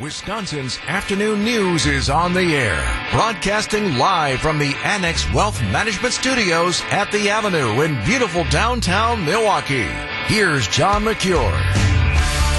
Wisconsin's afternoon news is on the air, broadcasting live from the Annex Wealth Management Studios at the Avenue in beautiful downtown Milwaukee. Here's John Mercure.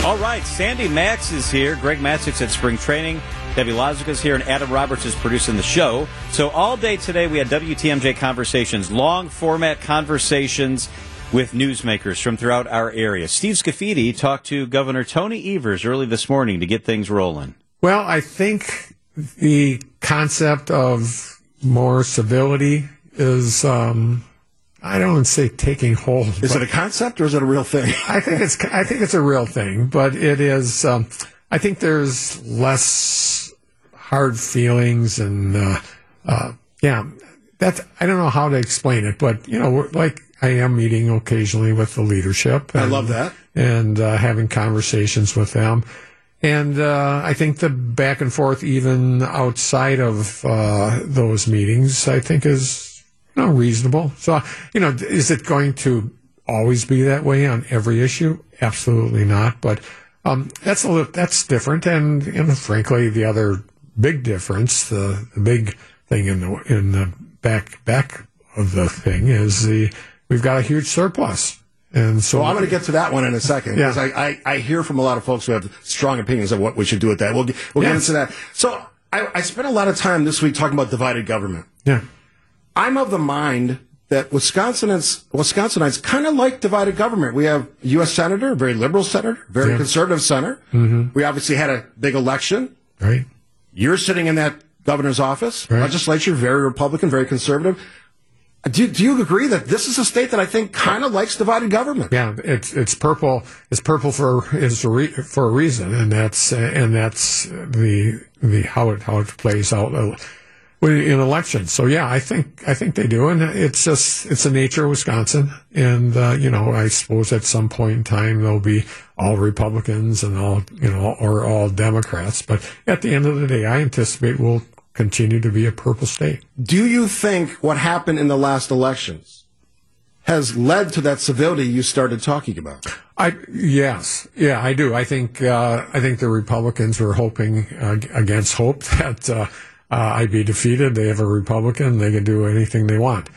All right, Sandy Maxx is here. Greg Matzek's at spring training. Debbie Lozica's here, and Adam Roberts is producing the show. So all day today we had WTMJ conversations, long format conversations with newsmakers from throughout our area. Steve Scafidi talked to Governor Tony Evers early this morning to get things rolling. Well, I think the concept of more civility is, um, I don't want to say taking hold. Is it a concept or is it a real thing? I think it's I think it's a real thing, but it is. Um, I think there's less hard feelings and uh, uh, yeah, that's I don't know how to explain it, but you know, like I am meeting occasionally with the leadership. I love that. And uh, having conversations with them. And uh, I think the back and forth, even outside of uh, those meetings, I think is you know, reasonable. So, you know, is it going to always be that way on every issue? Absolutely not. But um, that's a little, that's different. And, and frankly, the other big difference, the, the big thing in the in the back back of the thing is the we've got a huge surplus. And so well, I'm going to get to that one in a second because Yeah. I, I, I hear from a lot of folks who have strong opinions of what we should do with that. We'll get, we'll Yeah. get into that. So I, I spent a lot of time this week talking about divided government. yeah. I'm of the mind that Wisconsinites, Wisconsinites kind of like divided government. We have a U.S. senator, very liberal senator, very Yeah. conservative senator. Mm-hmm. We obviously had a big election. Right. You're sitting in that governor's office, Right. legislature, very Republican, very conservative. Do, do you agree that this is a state that I think kind of likes divided government? Yeah, it's it's purple. It's purple for is a re, for a reason, and that's and that's the the how it how it plays out uh, in elections. So yeah, I think I think they do, and it's just it's the nature of Wisconsin, and uh, you know I suppose at some point in time there'll be all Republicans and all you know or all Democrats, but at the end of the day, I anticipate we'll continue to be a purple state. Do you think what happened in the last elections has led to that civility you started talking about? I yes, yeah, I do. I think uh, I think the Republicans were hoping uh, against hope that uh, uh, I'd be defeated. They have a Republican; they can do anything they want,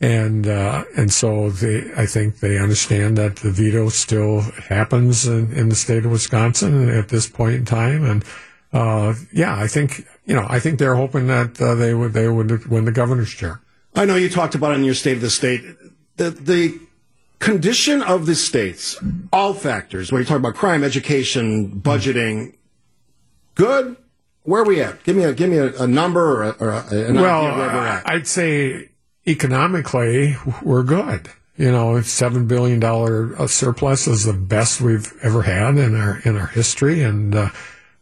and uh, and so they, I think they understand that the veto still happens in, in the state of Wisconsin at this point in time, and uh, yeah, I think you know I think they're hoping that uh, they would they would win the governor's chair. I know you talked about it in your State of the State. The, the condition of the states, all factors, when you talk about crime, education, budgeting, good? Where are we at? Give me a, give me a, a number or, a, or a, an well, idea where we're at. I'd say economically we're good. You know, seven billion dollar uh, surplus is the best we've ever had in our in our history, and uh,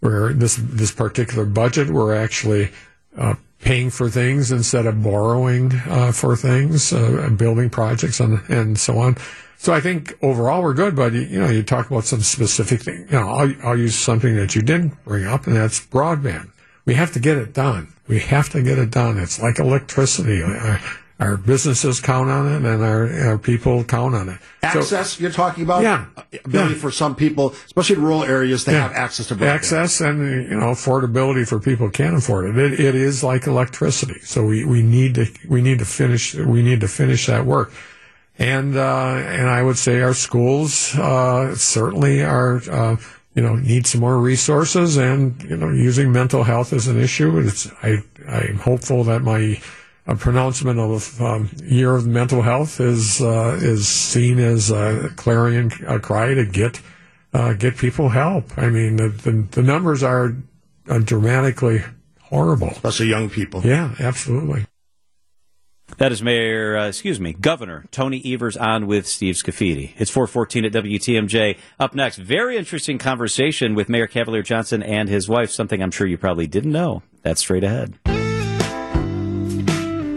we're this this particular budget we're actually uh, paying for things instead of borrowing uh, for things, uh, building projects and and so on. So I think overall we're good, but you know, you talk about some specific thing. You know, I'll, I'll use something that you didn't bring up, and that's broadband. We have to get it done. We have to get it done. It's like electricity. Our, businesses count on it, and our, our people count on it. So- access, you're talking about? Yeah. Ability Yeah. for some people, especially in rural areas, to Yeah. have access to broadband. access and you know affordability for people who can't afford it. it. It is like electricity, so we, we need to we need to finish we need to finish that work. And uh, and I would say our schools uh, certainly are uh, you know need some more resources and you know using mental health as an issue. It's I I'm hopeful that my a pronouncement of um, year of mental health is uh, is seen as a clarion cry to get uh, get people help. I mean, the, the, the numbers are uh, dramatically horrible. Especially young people. Yeah, absolutely. That is Mayor, uh, excuse me, Governor Tony Evers on with Steve Scafidi. It's 414 at WTMJ. Up next, very interesting conversation with Mayor Cavalier Johnson and his wife, something I'm sure you probably didn't know. That's straight ahead.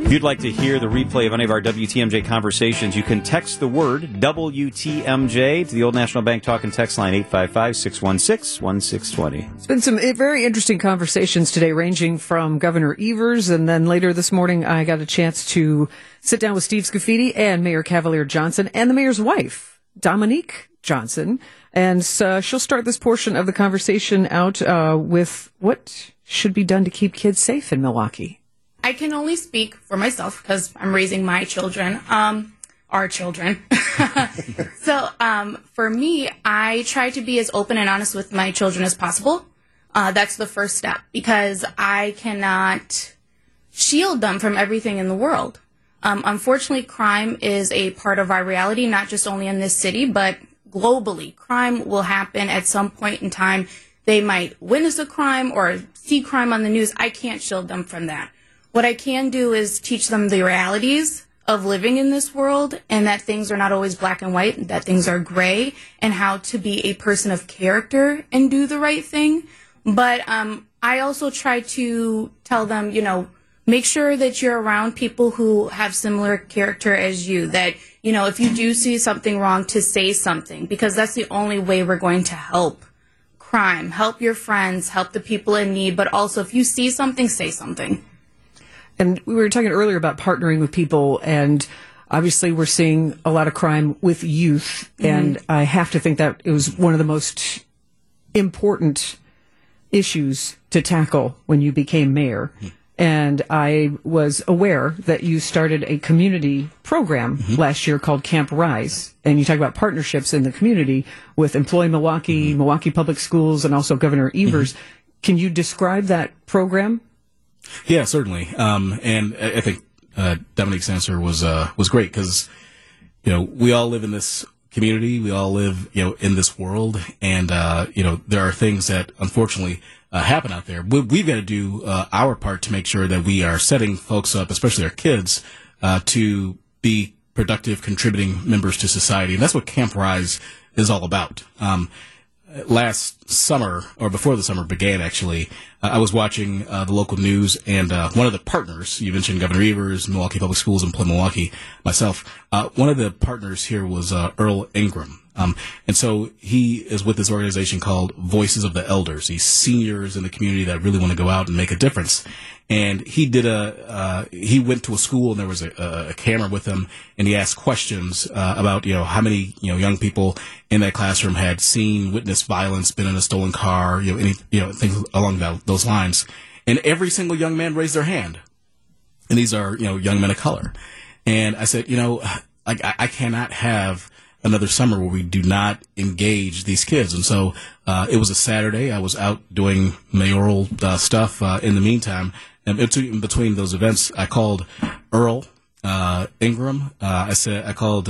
If you'd like to hear the replay of any of our WTMJ conversations, you can text the word WTMJ to the Old National Bank Talk and Text line 855 616 1620. It's been some eh, very interesting conversations today, ranging from Governor Evers, and then later this morning, I got a chance to sit down with Steve Scafidi and Mayor Cavalier Johnson and the mayor's wife, Dominique Johnson. And uh, she'll start this portion of the conversation out uh, with what should be done to keep kids safe in Milwaukee. I can only speak for myself because I'm raising my children, um, our children. so um, for me, I try to be as open and honest with my children as possible. Uh, that's the first step because I cannot shield them from everything in the world. Um, unfortunately, crime is a part of our reality, not just only in this city, but globally. Crime will happen at some point in time. They might witness a crime or see crime on the news. I can't shield them from that. What I can do is teach them the realities of living in this world and that things are not always black and white, that things are gray, and how to be a person of character and do the right thing. But um, I also try to tell them, you know, make sure that you're around people who have similar character as you. That, you know, if you do see something wrong, to say something, because that's the only way we're going to help crime, help your friends, help the people in need. But also, if you see something, say something. And we were talking earlier about partnering with people and obviously we're seeing a lot of crime with youth mm-hmm. and I have to think that it was one of the most important issues to tackle when you became mayor. Mm-hmm. And I was aware that you started a community program mm-hmm. last year called Camp Rise. And you talk about partnerships in the community with Employ Milwaukee, mm-hmm. Milwaukee Public Schools, and also Governor Evers. Mm-hmm. Can you describe that program? Yeah, certainly. Um, and I think uh, Dominique's answer was uh, was great because you know we all live in this community, we all live you know in this world, and uh, you know there are things that unfortunately uh, happen out there. We, have got to do uh, our part to make sure that we are setting folks up, especially our kids, uh, to be productive, contributing members to society, and that's what Camp Rise is all about. Um, last summer or before the summer began actually uh, i was watching uh, the local news and uh, one of the partners you mentioned governor evers milwaukee public schools and Milwaukee myself uh, one of the partners here was uh, earl ingram. Um, and so he is with this organization called voices of the elders these seniors in the community that really want to go out and make a difference. And he did a uh, he went to a school and there was a, a camera with him and he asked questions uh, about you know how many you know young people in that classroom had seen witnessed violence been in a stolen car you know any you know things along that, those lines and every single young man raised their hand and these are you know young men of color and I said you know I, I cannot have another summer where we do not engage these kids. And so uh, it was a Saturday. I was out doing mayoral uh, stuff uh, in the meantime, and in between those events, I called Earl uh, Ingram. Uh, I said I called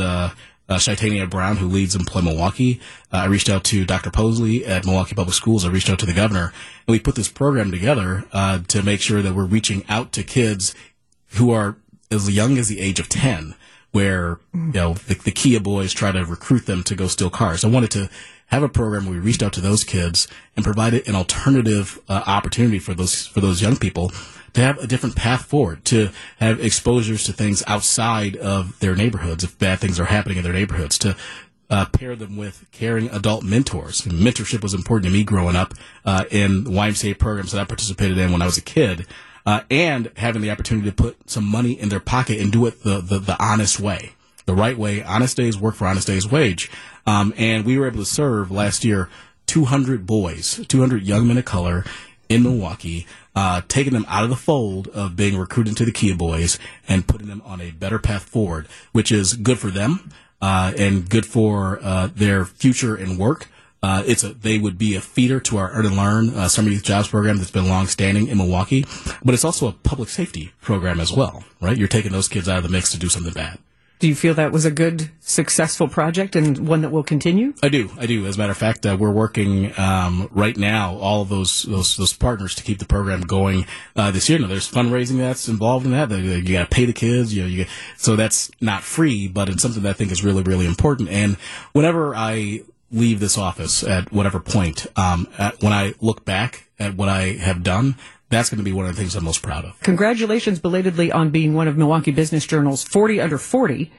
uh, Shaitania Brown, who leads Employ Milwaukee. Uh, I reached out to Dr. Posley at Milwaukee Public Schools. I reached out to the governor, and we put this program together uh, to make sure that we're reaching out to kids who are as young as the age of ten, where you know the, the Kia boys try to recruit them to go steal cars. I wanted to have a program where we reached out to those kids and provided an alternative uh, opportunity for those for those young people to have a different path forward, to have exposures to things outside of their neighborhoods if bad things are happening in their neighborhoods, to uh, pair them with caring adult mentors. mentorship was important to me growing up uh, in YMCA programs that I participated in when I was a kid. Uh, and having the opportunity to put some money in their pocket and do it the, the, the honest way, the right way, honest day's work for honest day's wage. Um, and we were able to serve last year 200 boys, 200 young men of color in Milwaukee uh, taking them out of the fold of being recruited to the Kia Boys and putting them on a better path forward, which is good for them uh, and good for uh, their future and work. Uh, it's a, they would be a feeder to our Earn and Learn uh, summer youth jobs program that's been long standing in Milwaukee, but it's also a public safety program as well, right? You're taking those kids out of the mix to do something bad. Do you feel that was a good, successful project and one that will continue? I do. I do. As a matter of fact, uh, we're working um, right now all of those, those those partners to keep the program going uh, this year. Now, there's fundraising that's involved in that. You got to pay the kids. You know, you so that's not free, but it's something that I think is really, really important. And whenever I leave this office at whatever point, um, at, when I look back at what I have done, that's going to be one of the things I'm most proud of. Congratulations belatedly on being one of Milwaukee Business Journal's 40 under 40.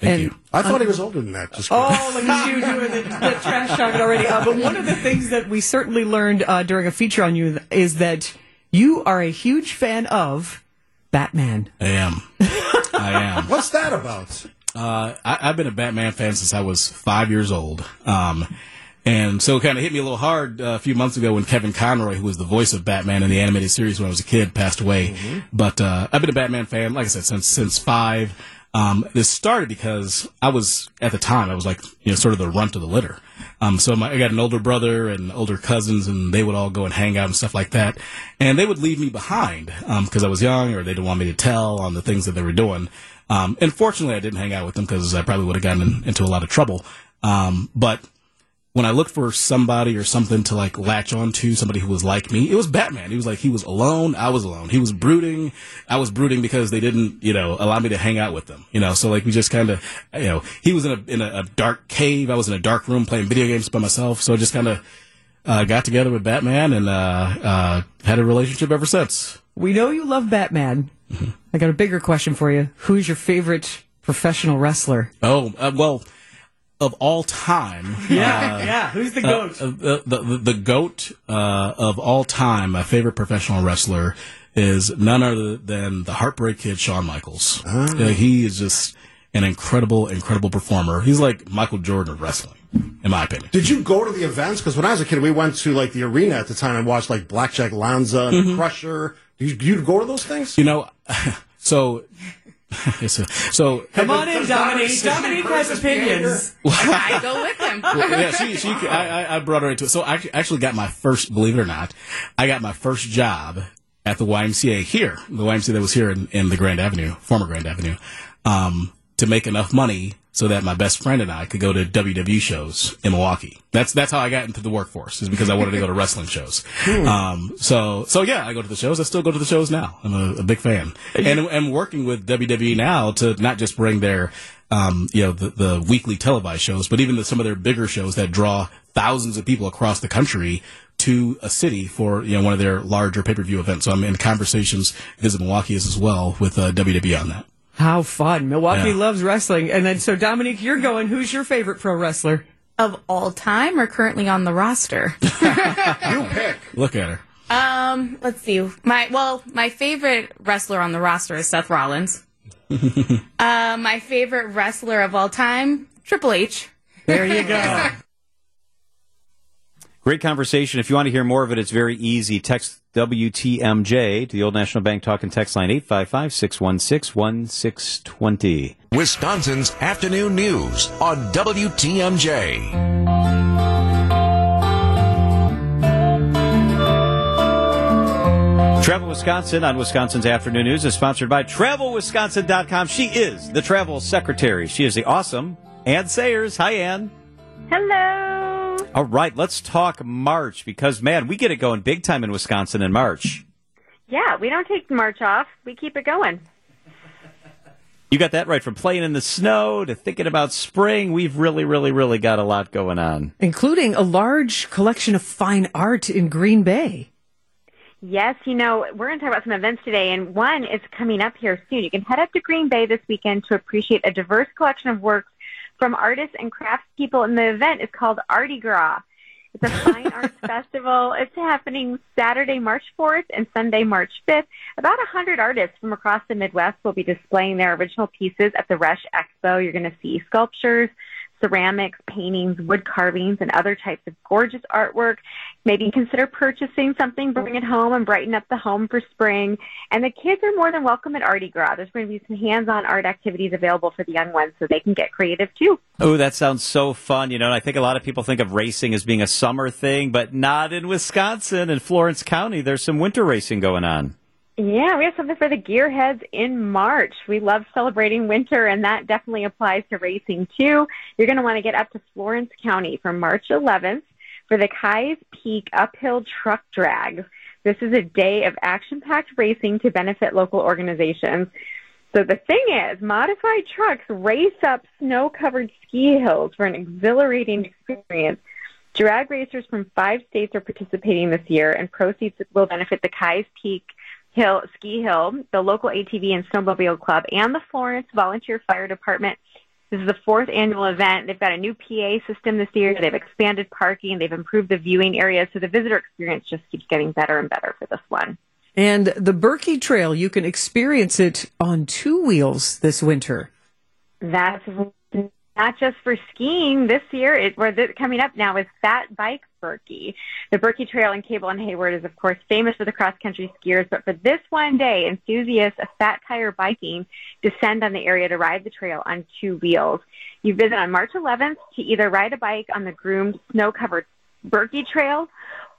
Thank and you. I thought he was older than that. Just oh, look at you doing the, the trash talking already. Uh, but one of the things that we certainly learned uh, during a feature on you is that you are a huge fan of Batman. I am. I am. What's that about? Uh, I, I've been a Batman fan since I was five years old. Um, and so it kind of hit me a little hard uh, a few months ago when Kevin Conroy, who was the voice of Batman in the animated series when I was a kid, passed away. But uh, I've been a Batman fan, like I said, since since five. Um, this started because I was at the time I was like you know sort of the runt of the litter. Um, so my, I got an older brother and older cousins, and they would all go and hang out and stuff like that, and they would leave me behind because I was young or they didn't want me to tell on the things that they were doing. Um, and fortunately, I didn't hang out with them because I probably would have gotten in, into a lot of trouble. Um, but when I looked for somebody or something to like latch onto, somebody who was like me, it was Batman. He was like, he was alone. I was alone. He was brooding. I was brooding because they didn't, you know, allow me to hang out with them, you know, so like we just kind of, you know, he was in a, in a, a dark cave. I was in a dark room playing video games by myself. So I just kind of, uh, got together with Batman and, uh, uh, had a relationship ever since. We know you love Batman. I got a bigger question for you. Who's your favorite professional wrestler? Oh, uh, well, of all time. yeah. Yeah. Who's the Uh, the, the, the, the goat uh, of all time, my favorite professional wrestler, is none other than the Heartbreak Kid, Shawn Michaels. Uh, he is just an incredible, incredible performer. He's like Michael Jordan of wrestling, in my opinion. Did you go to the events? Because when I was a kid, we went to like the arena at the time and watched like Blackjack Lanza and Crusher. Did you, you go to those things? You know, so. it's so Come on in, Dominique. Dominique Dominique has opinions. I go with him. yeah, she, she, I, I- I brought her into it. So I actually- actually got my first, believe it or not, I got my first job at the YMCA here, the YMCA that was here in, in the Grand Avenue, former Grand Avenue, um, to make enough money so that my best friend and I could go to WWE shows in Milwaukee. That's that's how I got into the workforce is because I wanted to go to wrestling shows. Um, so so yeah, I go to the shows. I still go to the shows now. I'm a, a big fan, and I'm working with WWE now to not just bring their um, you know the, the weekly televised shows, but even the, some of their bigger shows that draw thousands of people across the country to a city for you know one of their larger pay per view events. So I'm in conversations visit Milwaukee as well with uh, WWE on that. How fun. Milwaukee Yeah. loves wrestling. And then, so Dominique, you're going. Who's your favorite pro wrestler? Of all time or currently on the roster? You pick. Look at her. Um, let's see. My well, my favorite wrestler on the roster is Seth Rollins. uh, my favorite wrestler of all time, Triple H. There you go. Great conversation. If you want to hear more of it, it's very easy. Text WTMJ to the Old National Bank talk and text line 855 616 1620. Wisconsin's afternoon news on WTMJ. Travel Wisconsin on Wisconsin's Afternoon News is sponsored by TravelWisconsin.com. She is the travel secretary. She is the awesome Anne Sayers. Hi, Anne. Hello. All right, let's talk March because, man, we get it going big time in Wisconsin in March. Yeah, we don't take March off. We keep it going. You got that right. From playing in the snow to thinking about spring, we've really, really, really got a lot going on. Including a large collection of fine art in Green Bay. Yes, you know, we're going to talk about some events today, and one is coming up here soon. You can head up to Green Bay this weekend to appreciate a diverse collection of works from artists and craftspeople, and the event is called Artigras. It's a fine arts festival. It's happening Saturday, March 4th and Sunday, March 5th. About 100 artists from across the Midwest will be displaying their original pieces at the Resch Expo. You're going to see sculptures, ceramics, paintings, wood carvings, and other types of gorgeous artwork. Maybe consider purchasing something, bring it home, and brighten up the home for spring. And the kids are more than welcome at Artigras. There's going to be some hands-on art activities available for the young ones so they can get creative too. Oh, that sounds so fun. You know, and I think a lot of people think of racing as being a summer thing, but not in Wisconsin and Florence County. There's some winter racing going on. Yeah, we have something for the gearheads in March. We love celebrating winter, and that definitely applies to racing too. You're going to want to get up to Florence County from March 11th for the Keyes Peak Uphill Truck Drag. This is a day of action-packed racing to benefit local organizations. So the thing is, modified trucks race up snow-covered ski hills for an exhilarating experience. Drag racers from five states are participating this year, and proceeds will benefit the Keyes Peak Hill Ski Hill, the local ATV and snowmobile club, and the Florence Volunteer Fire Department. This is the fourth annual event. They've got a new PA system this year. They've expanded parking. They've improved the viewing areas. So the visitor experience just keeps getting better and better for this one. And the Birkie Trail, you can experience it on two wheels this winter. That's not just for skiing this year. It, we're th- coming up now is Fat Bike Birkie. The Birkie Trail in Cable and Hayward is, of course, famous for the cross country skiers, but for this one day, enthusiasts of fat tire biking descend on the area to ride the trail on two wheels. You visit on March 11th to either ride a bike on the groomed, snow covered Birkie Trail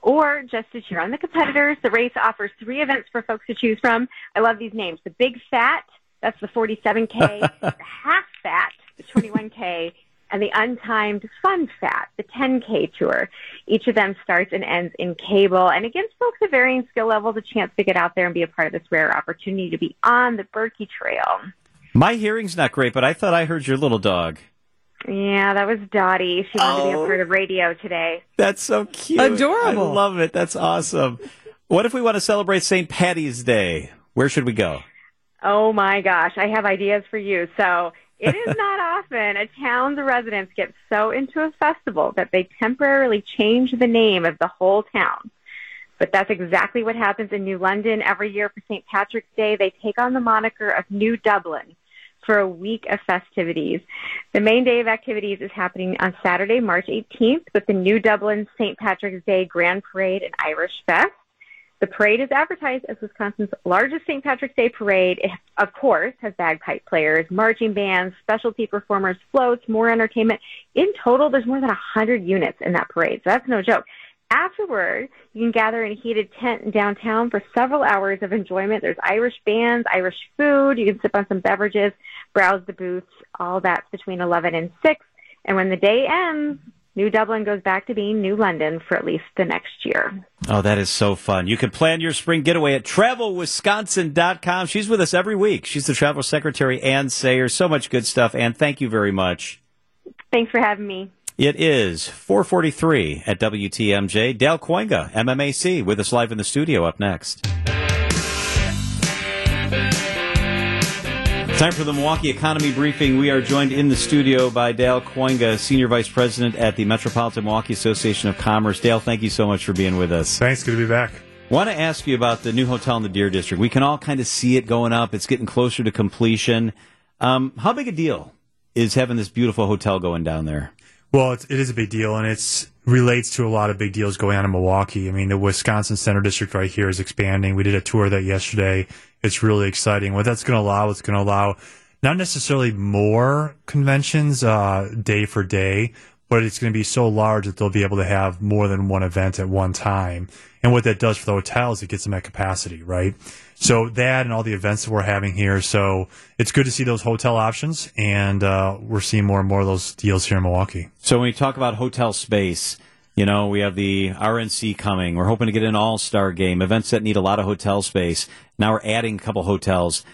or just to cheer on the competitors. The race offers three events for folks to choose from. I love these names. The Big Fat, that's the 47K, the Half Fat, the 21K, and the Untimed Fun Fat, the 10K tour. Each of them starts and ends in cable, and it gives folks of varying skill levels a chance to get out there and be a part of this rare opportunity to be on the Birkie Trail. My hearing's not great, but I thought I heard your little dog. Yeah, that was Dottie. She wanted to be Oh. a part of radio today. That's so cute. Adorable. I love it. That's awesome. What if we want to celebrate St. Patty's Day? Where should we go? Oh my gosh, I have ideas for you. So it is not often a town's residents get so into a festival that they temporarily change the name of the whole town. But that's exactly what happens in New London every year for St. Patrick's Day. They take on the moniker of New Dublin for a week of festivities. The main day of activities is happening on Saturday, March 18th with the New Dublin St. Patrick's Day Grand Parade and Irish Fest. The parade is advertised as Wisconsin's largest St. Patrick's Day parade. It, of course, has bagpipe players, marching bands, specialty performers, floats, more entertainment. In total, there's more than 100 units in that parade, so that's no joke. Afterward, you can gather in a heated tent in downtown for several hours of enjoyment. There's Irish bands, Irish food. You can sip on some beverages, browse the booths. All that's between 11 and 6. And when the day ends, New Dublin goes back to being New London for at least the next year. Oh, that is so fun. You can plan your spring getaway at travelwisconsin.com. She's with us every week. She's the travel secretary, Anne Sayer. So much good stuff. Anne, thank you very much. Thanks for having me. It is 443 at WTMJ. Dale Kooyenga, MMAC, with us live in the studio up next. Time for the Milwaukee Economy Briefing. We are joined in the studio by Dale Kooyenga, Senior Vice President at the Metropolitan Milwaukee Association of Commerce. Dale, thank you so much for being with us. Thanks. Good to be back. Want to ask you about the new hotel in the Deer District. We can all kind of see it going up. It's getting closer to completion. Um, how big a deal is having this beautiful hotel going down there? Well, it's, it is a big deal, and it's relates to a lot of big deals going on in Milwaukee. I mean, the Wisconsin Center District right here is expanding. We did a tour of that yesterday. It's really exciting. What that's going to allow, it's going to allow not necessarily more conventions uh, day for day, but it's going to be so large that they'll be able to have more than one event at one time. And what that does for the hotels, it gets them at capacity, right? So that and all the events that we're having here. So it's good to see those hotel options, and uh, we're seeing more and more of those deals here in Milwaukee. So when we talk about hotel space, you know, we have the RNC coming. We're hoping to get an all-star game, events that need a lot of hotel space. Now we're adding a couple hotels.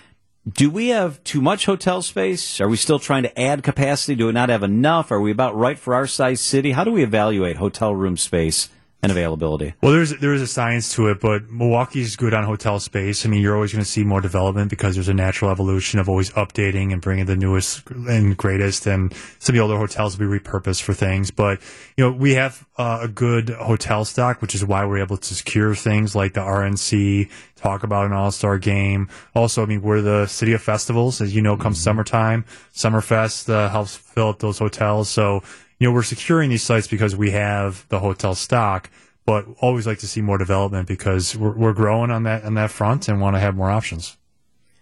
Do we have too much hotel space? Are we still trying to add capacity? Do we not have enough? Are we about right for our size city? How do we evaluate hotel room space and availability? Well, there's there is a science to it, but Milwaukee's good on hotel space. I mean, you're always going to see more development because there's a natural evolution of always updating and bringing the newest and greatest, and some of the older hotels will be repurposed for things. But you know, we have uh, a good hotel stock, which is why we're able to secure things like the RNC. Talk about an All Star game. Also, I mean, we're the city of festivals, as you know. Comes summertime, Summerfest uh, helps fill up those hotels. So you know, we're securing these sites because we have the hotel stock, but always like to see more development because we're, we're growing on that on that front and want to have more options.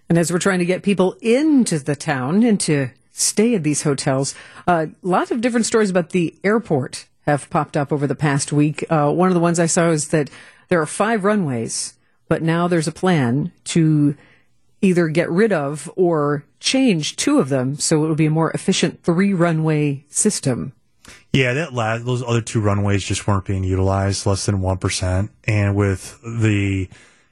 And as we're trying to get people into the town and to stay at these hotels, uh, lot of different stories about the airport have popped up over the past week. Uh, one of the ones I saw is that there are five runways, but now there's a plan to either get rid of or change two of them so it will be a more efficient three runway system. Yeah, that la- those other two runways just weren't being utilized, less than one percent. And with the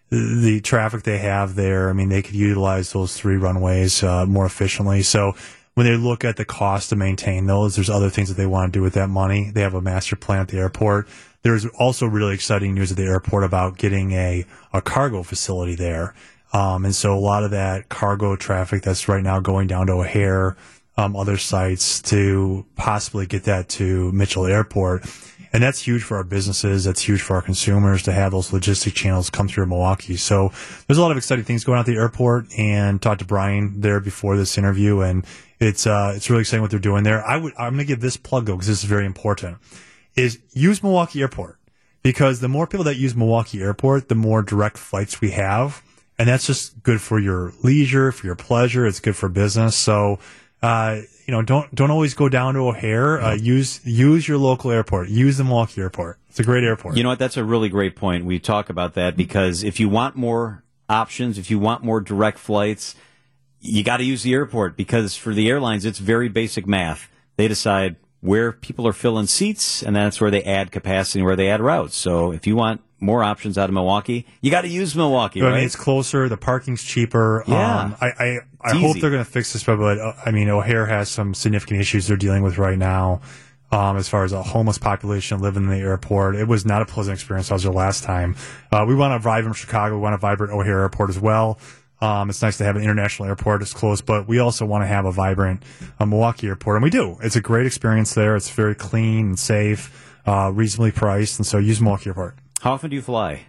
the traffic they have there, I mean, they could utilize those three runways uh, more efficiently. So when they look at the cost to maintain those, there's other things that they want to do with that money. They have a master plan at the airport. There's also really exciting news at the airport about getting a, a cargo facility there. Um, and so a lot of that cargo traffic that's right now going down to O'Hare, um, other sites to possibly get that to Mitchell Airport. And that's huge for our businesses. That's huge for our consumers to have those logistic channels come through Milwaukee. So there's a lot of exciting things going on at the airport and talked to Brian there before this interview and it's, uh, it's really exciting what they're doing there. I would, I'm going to give this plug though, because this is very important is use Milwaukee airport because the more people that use Milwaukee airport, the more direct flights we have. And that's just good for your leisure, for your pleasure. It's good for business. So, uh, you know, don't don't always go down to O'Hare. Uh, use use your local airport. Use the Milwaukee Airport. It's a great airport. You know what? That's a really great point. We talk about that because if you want more options, if you want more direct flights, you got to use the airport because for the airlines, it's very basic math. They decide where people are filling seats, and that's where they add capacity, where they add routes. So if you want more options out of Milwaukee, you got to use Milwaukee, I right? mean, it's closer. The parking's cheaper. Yeah. Um, I, I, I hope they're going to fix this, but uh, I mean, O'Hare has some significant issues they're dealing with right now. Um, as far as a homeless population living in the airport, it was not a pleasant experience. I was there last time. Uh, we want a vibrant Chicago. We want a vibrant O'Hare airport as well. Um, it's nice to have an international airport as close, but we also want to have a vibrant uh, Milwaukee airport, and we do. It's a great experience there. It's very clean and safe, uh, reasonably priced, and so use Milwaukee Airport. How often do you fly?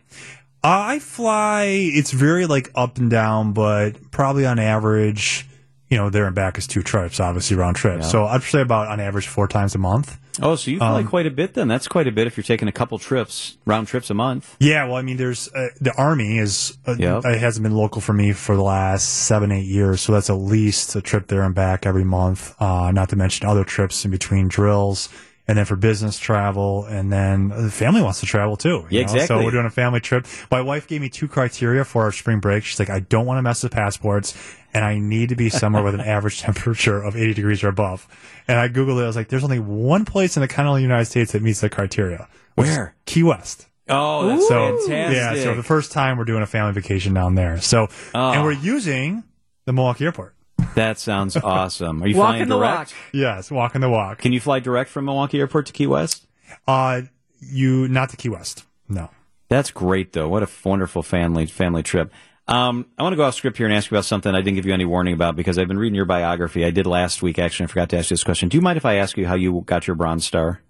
I fly. It's very like up and down, but probably on average, you know, there and back is two trips, obviously round trip. So I'd say about on average four times a month. Oh, so you fly Um, quite a bit then. That's quite a bit if you're taking a couple trips, round trips a month. Yeah, well, I mean, there's uh, the army is uh, Yep. it hasn't been local for me for the last seven eight years, so that's at least a trip there and back every month. Uh, not to mention other trips in between drills. And then for business travel, and then the family wants to travel too. you Yeah, know? exactly. So we're doing a family trip. My wife gave me two criteria for our spring break. She's like, I don't want to mess with passports, and I need to be somewhere with an average temperature of 80 degrees or above. And I googled it. I was like, there's only one place in the continental United States that meets the criteria. Where? Key West. Oh, that's So fantastic. yeah, so the first time we're doing a family vacation down there. So Oh. and we're using the Milwaukee Airport. That sounds awesome. Are you Walking flying the direct? walk. Yes, walking the walk. Can you fly direct from Milwaukee Airport to Key West? Uh, you not to Key West. No. That's great, though. What a wonderful family family trip. Um, I want to go off script here and ask you about something I didn't give you any warning about because I've been reading your biography. I did last week, actually. I forgot to ask you this question. Do you mind if I ask you how you got your Bronze Star?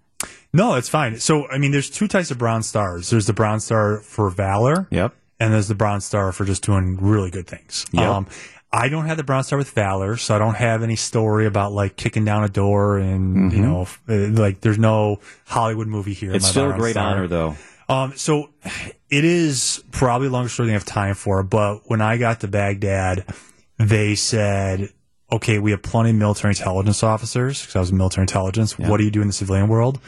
No, it's fine. So I mean, there's two types of Bronze Stars. There's the Bronze Star for valor. Yep. and there's the Bronze Star for just doing really good things. Yep. Um, I don't have the Bronze Star with Valor, so I don't have any story about like kicking down a door and you know, f- uh, like there's no Hollywood movie here. Mm-hmm. It's still a great Star. honor, though. Um, so it is probably a longer story than I have time for, but when I got to Baghdad, they said, okay, we have plenty of military intelligence officers because I was in military intelligence. What do you do in the civilian world?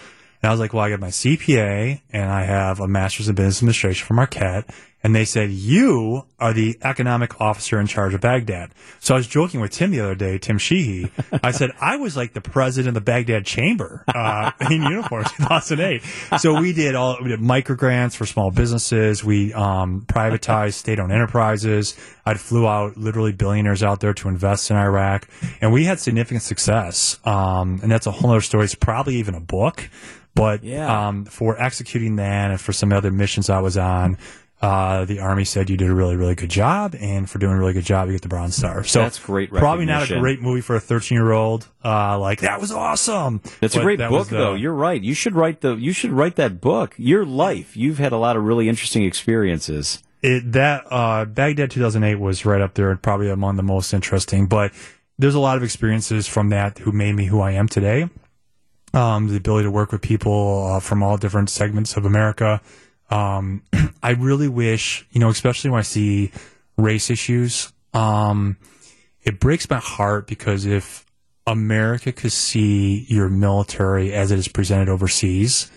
And I was like, well, I got my CPA and I have a master's in business administration from Marquette. And they said, you are the economic officer in charge of Baghdad. So I was joking with Tim the other day, Tim Sheehy. I said, I was like the president of the Baghdad chamber, uh, in uniform in 2008. So we did all, we did micro grants for small businesses. We, um, privatized state owned enterprises. I flew out literally billionaires out there to invest in Iraq and we had significant success. Um, and that's a whole other story. It's probably even a book, but, Yeah. um, for executing that and for some other missions I was on, uh, the army said you did a really, really good job, and for doing a really good job, you get the Bronze Star. So That's great Probably not a great movie for a 13 year old. Uh, like that was awesome. It's a great that book, the- though. You're right. You should write the. You should write that book. Your life. You've had a lot of really interesting experiences. it that uh, Baghdad 2008 was right up there, and probably among the most interesting. But there's a lot of experiences from that who made me who I am today. Um, the ability to work with people uh, from all different segments of America. Um, I really wish, you know, especially when I see race issues, um, it breaks my heart because if America could see your military as it is presented overseas,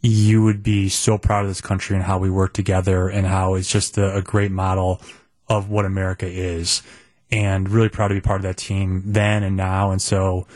you would be so proud of this country and how we work together and how it's just a, a great model of what America is. And really proud to be part of that team then and now. And so,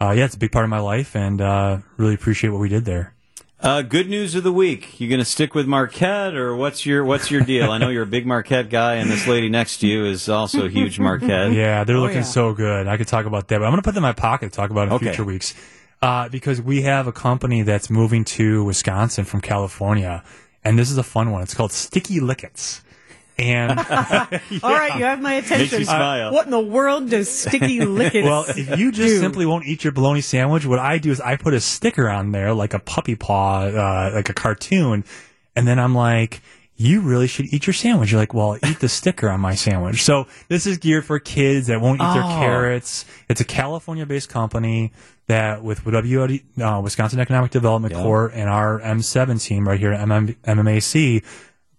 uh, yeah, it's a big part of my life and uh, really appreciate what we did there. Uh, good news of the week. You going to stick with Marquette, or what's your what's your deal? I know you're a big Marquette guy, and this lady next to you is also a huge Marquette. Yeah, they're Oh, looking yeah. so good. I could talk about that, but I'm going to put them in my pocket to talk about in Okay. future weeks. Uh, because we have a company that's moving to Wisconsin from California, and this is a fun one. It's called Sticky Lickets. And All right, you have my attention. you smile. What in the world does sticky lickets? well, if you just simply won't eat your bologna sandwich, what I do is I put a sticker on there, like a puppy paw, uh, like a cartoon, and then I'm like, you really should eat your sandwich. You're like, well, eat the sticker on my sandwich. So this is geared for kids that won't eat their Oh. carrots. It's a California-based company that with WOD, uh, Wisconsin Economic Development Corps and our M7 team right here at MM, MMAC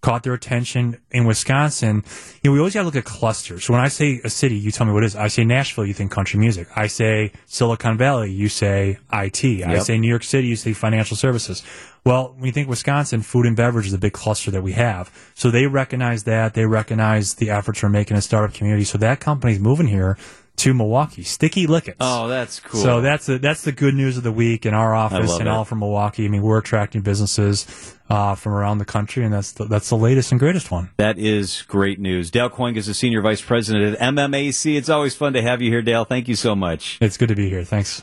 caught their attention in Wisconsin. You know, we always got to look at clusters. So when I say a city, you tell me what it is. I say Nashville, you think country music. I say Silicon Valley, you say IT. I say New York City, you say financial services. Well, when you think Wisconsin, food and beverage is a big cluster that we have. So they recognize that. They recognize the efforts we're making in a startup community. So that company's moving here to Milwaukee. Sticky Lickets. Oh, that's cool. So that's the that's the good news of the week in our office and it. all from Milwaukee. I mean, we're attracting businesses uh, from around the country, and that's the, that's the latest and greatest one. That is great news. Dale Kooyenga is the Senior Vice President at MMAC. It's always fun to have you here, Dale. Thank you so much. It's good to be here. Thanks.